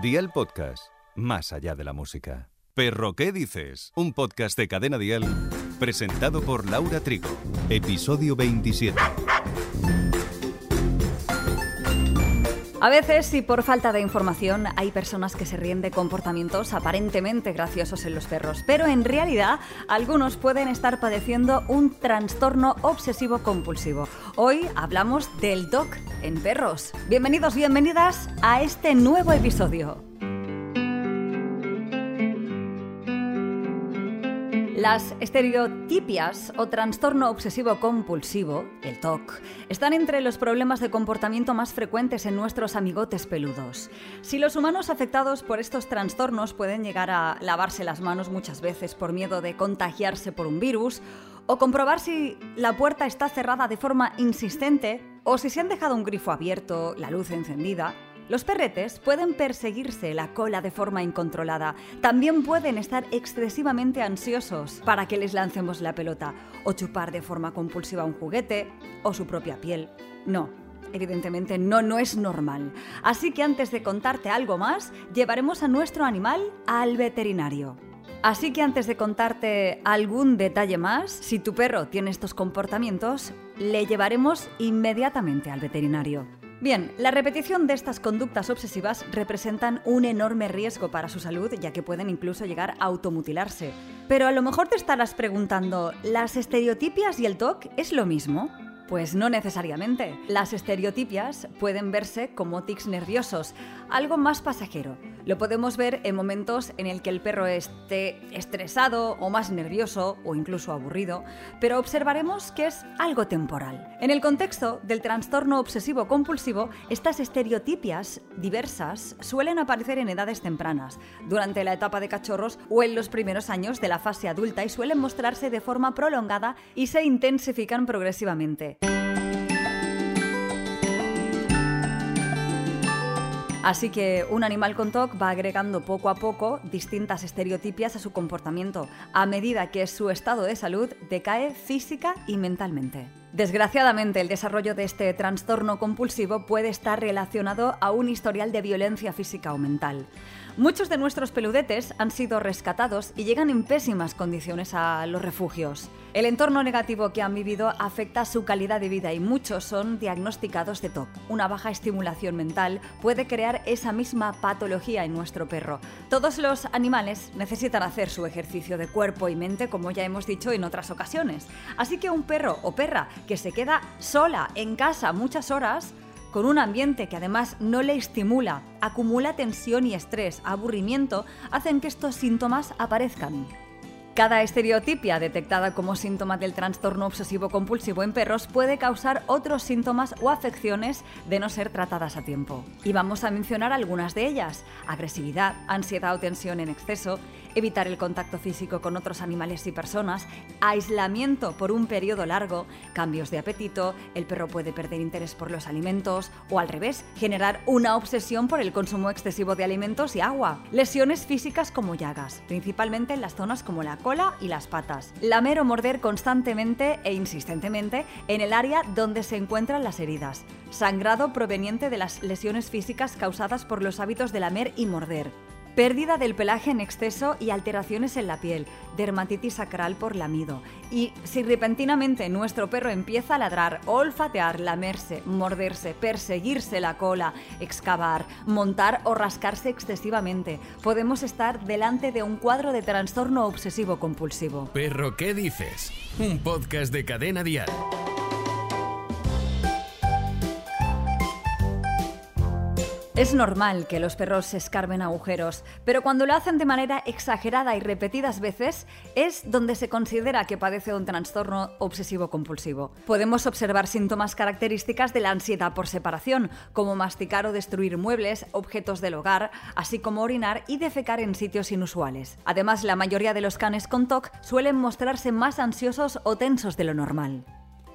Dial Podcast, más allá de la música. Perro, ¿qué dices? Un podcast de Cadena Dial presentado por Laura Trigo. Episodio 27. A veces, y por falta de información, hay personas que se ríen de comportamientos aparentemente graciosos en los perros, pero en realidad algunos pueden estar padeciendo un trastorno obsesivo compulsivo. Hoy hablamos del TOC en perros. Bienvenidos, bienvenidas a este nuevo episodio. Las estereotipias o trastorno obsesivo compulsivo, el TOC, están entre los problemas de comportamiento más frecuentes en nuestros amigotes peludos. Si los humanos afectados por estos trastornos pueden llegar a lavarse las manos muchas veces por miedo de contagiarse por un virus, o comprobar si la puerta está cerrada de forma insistente, o si se han dejado un grifo abierto, la luz encendida, los perretes pueden perseguirse la cola de forma incontrolada. También pueden estar excesivamente ansiosos para que les lancemos la pelota o chupar de forma compulsiva un juguete o su propia piel. No, evidentemente no, no es normal. Así que antes de contarte algo más, llevaremos a nuestro animal al veterinario. Así que antes de contarte algún detalle más, si tu perro tiene estos comportamientos, le llevaremos inmediatamente al veterinario. Bien, la repetición de estas conductas obsesivas representan un enorme riesgo para su salud, ya que pueden incluso llegar a automutilarse. Pero a lo mejor te estarás preguntando, ¿las estereotipias y el TOC es lo mismo? Pues no necesariamente. Las estereotipias pueden verse como tics nerviosos, algo más pasajero. Lo podemos ver en momentos en el que el perro esté estresado o más nervioso o incluso aburrido, pero observaremos que es algo temporal. En el contexto del trastorno obsesivo compulsivo, estas estereotipias diversas suelen aparecer en edades tempranas, durante la etapa de cachorros o en los primeros años de la fase adulta y suelen mostrarse de forma prolongada y se intensifican progresivamente. Así que un animal con TOC va agregando poco a poco distintas estereotipias a su comportamiento, a medida que su estado de salud decae física y mentalmente. Desgraciadamente, el desarrollo de este trastorno compulsivo puede estar relacionado a un historial de violencia física o mental. Muchos de nuestros peludetes han sido rescatados y llegan en pésimas condiciones a los refugios. El entorno negativo que han vivido afecta su calidad de vida y muchos son diagnosticados de TOC. Una baja estimulación mental puede crear esa misma patología en nuestro perro. Todos los animales necesitan hacer su ejercicio de cuerpo y mente, como ya hemos dicho en otras ocasiones. Así que un perro o perra que se queda sola en casa muchas horas con un ambiente que además no le estimula, acumula tensión y estrés, aburrimiento, hacen que estos síntomas aparezcan. Cada estereotipia detectada como síntoma del trastorno obsesivo compulsivo en perros puede causar otros síntomas o afecciones de no ser tratadas a tiempo. Y vamos a mencionar algunas de ellas. Agresividad, ansiedad o tensión en exceso, evitar el contacto físico con otros animales y personas, aislamiento por un periodo largo, cambios de apetito, el perro puede perder interés por los alimentos o al revés, generar una obsesión por el consumo excesivo de alimentos y agua, lesiones físicas como llagas, principalmente en las zonas como la cola y las patas, lamer o morder constantemente e insistentemente en el área donde se encuentran las heridas, sangrado proveniente de las lesiones físicas causadas por los hábitos de lamer y morder, pérdida del pelaje en exceso y alteraciones en la piel, dermatitis sacral por lamido. Y si repentinamente nuestro perro empieza a ladrar, olfatear, lamerse, morderse, perseguirse la cola, excavar, montar o rascarse excesivamente, podemos estar delante de un cuadro de trastorno obsesivo compulsivo. Perro, ¿qué dices? Un podcast de cadena diaria. Es normal que los perros se escarben agujeros, pero cuando lo hacen de manera exagerada y repetidas veces es donde se considera que padece un trastorno obsesivo-compulsivo. Podemos observar síntomas características de la ansiedad por separación, como masticar o destruir muebles, objetos del hogar, así como orinar y defecar en sitios inusuales. Además, la mayoría de los canes con TOC suelen mostrarse más ansiosos o tensos de lo normal.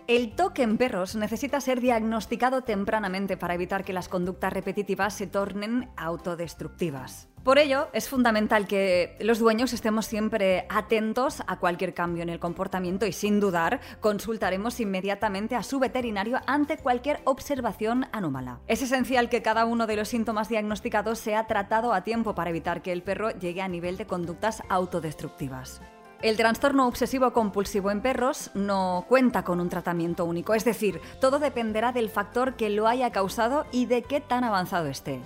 El TOC en perros necesita ser diagnosticado tempranamente para evitar que las conductas repetitivas se tornen autodestructivas. Por ello, es fundamental que los dueños estemos siempre atentos a cualquier cambio en el comportamiento y sin dudar consultaremos inmediatamente a su veterinario ante cualquier observación anómala. Es esencial que cada uno de los síntomas diagnosticados sea tratado a tiempo para evitar que el perro llegue a nivel de conductas autodestructivas. El trastorno obsesivo compulsivo en perros no cuenta con un tratamiento único, es decir, todo dependerá del factor que lo haya causado y de qué tan avanzado esté.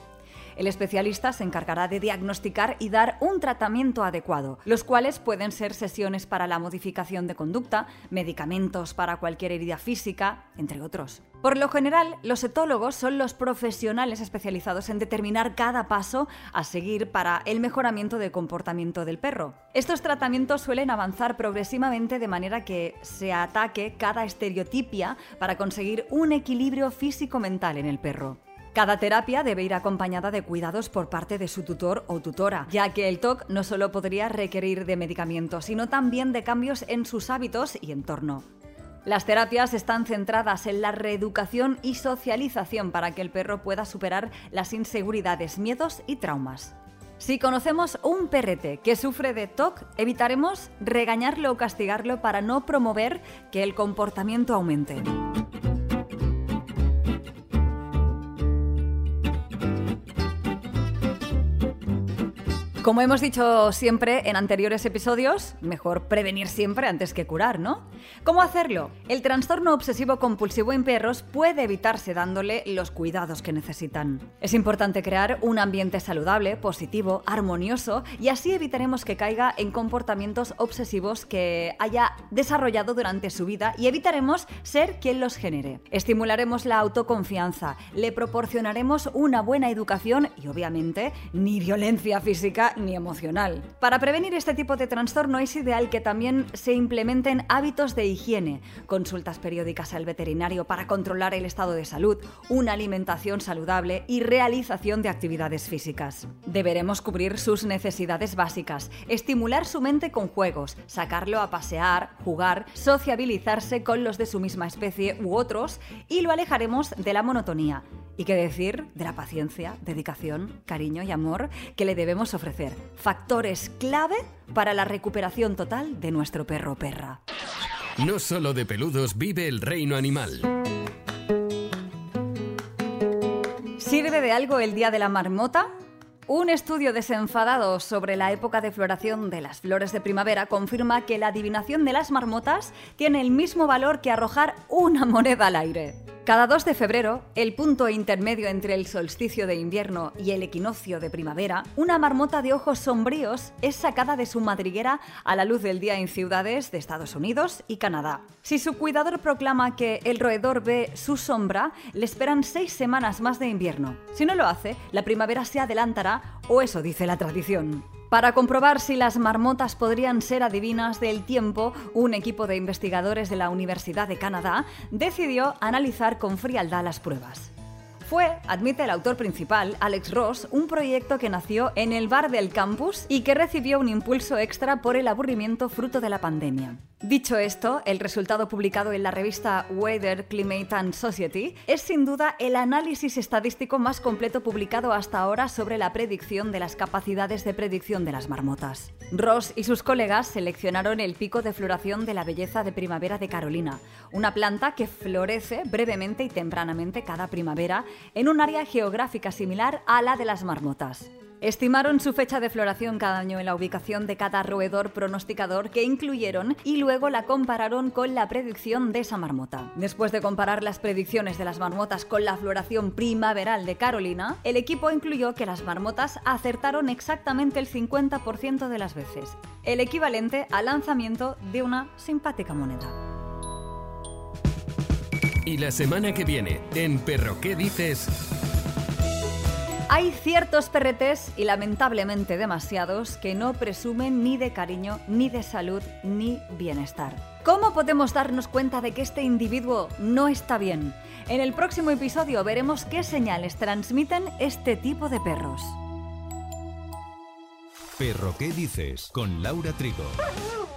El especialista se encargará de diagnosticar y dar un tratamiento adecuado, los cuales pueden ser sesiones para la modificación de conducta, medicamentos para cualquier herida física, entre otros. Por lo general, los etólogos son los profesionales especializados en determinar cada paso a seguir para el mejoramiento del comportamiento del perro. Estos tratamientos suelen avanzar progresivamente de manera que se ataque cada estereotipia para conseguir un equilibrio físico-mental en el perro. Cada terapia debe ir acompañada de cuidados por parte de su tutor o tutora, ya que el TOC no solo podría requerir de medicamentos, sino también de cambios en sus hábitos y entorno. Las terapias están centradas en la reeducación y socialización para que el perro pueda superar las inseguridades, miedos y traumas. Si conocemos un perrete que sufre de TOC, evitaremos regañarlo o castigarlo para no promover que el comportamiento aumente. Como hemos dicho siempre en anteriores episodios, mejor prevenir siempre antes que curar, ¿no? ¿Cómo hacerlo? El trastorno obsesivo compulsivo en perros puede evitarse dándole los cuidados que necesitan. Es importante crear un ambiente saludable, positivo, armonioso y así evitaremos que caiga en comportamientos obsesivos que haya desarrollado durante su vida y evitaremos ser quien los genere. Estimularemos la autoconfianza, le proporcionaremos una buena educación y obviamente ni violencia física ni emocional. Para prevenir este tipo de trastorno es ideal que también se implementen hábitos de higiene, consultas periódicas al veterinario para controlar el estado de salud, una alimentación saludable y realización de actividades físicas. Deberemos cubrir sus necesidades básicas, estimular su mente con juegos, sacarlo a pasear, jugar, sociabilizarse con los de su misma especie u otros y lo alejaremos de la monotonía. ¿Y qué decir de la paciencia, dedicación, cariño y amor que le debemos ofrecer? Factores clave para la recuperación total de nuestro perro perra. No solo de peludos vive el reino animal. ¿Sirve de algo el Día de la Marmota? Un estudio desenfadado sobre la época de floración de las flores de primavera confirma que la adivinación de las marmotas tiene el mismo valor que arrojar una moneda al aire. Cada 2 de febrero, el punto intermedio entre el solsticio de invierno y el equinoccio de primavera, una marmota de ojos sombríos es sacada de su madriguera a la luz del día en ciudades de Estados Unidos y Canadá. Si su cuidador proclama que el roedor ve su sombra, le esperan seis semanas más de invierno. Si no lo hace, la primavera se adelantará, o eso dice la tradición. Para comprobar si las marmotas podrían ser adivinas del tiempo, un equipo de investigadores de la Universidad de Canadá decidió analizar con frialdad las pruebas. Fue, admite el autor principal, Alex Ross, un proyecto que nació en el bar del campus y que recibió un impulso extra por el aburrimiento fruto de la pandemia. Dicho esto, el resultado publicado en la revista Weather, Climate and Society es sin duda el análisis estadístico más completo publicado hasta ahora sobre la predicción de las capacidades de predicción de las marmotas. Ross y sus colegas seleccionaron el pico de floración de la belleza de primavera de Carolina, una planta que florece brevemente y tempranamente cada primavera en un área geográfica similar a la de las marmotas. Estimaron su fecha de floración cada año en la ubicación de cada roedor pronosticador que incluyeron y luego la compararon con la predicción de esa marmota. Después de comparar las predicciones de las marmotas con la floración primaveral de Carolina, el equipo incluyó que las marmotas acertaron exactamente el 50% de las veces, el equivalente al lanzamiento de una simpática moneda. Y la semana que viene, en Perro ¿Qué dices? Hay ciertos perretes, y lamentablemente demasiados, que no presumen ni de cariño, ni de salud, ni bienestar. ¿Cómo podemos darnos cuenta de que este individuo no está bien? En el próximo episodio veremos qué señales transmiten este tipo de perros. Perro ¿Qué dices? Con Laura Trigo.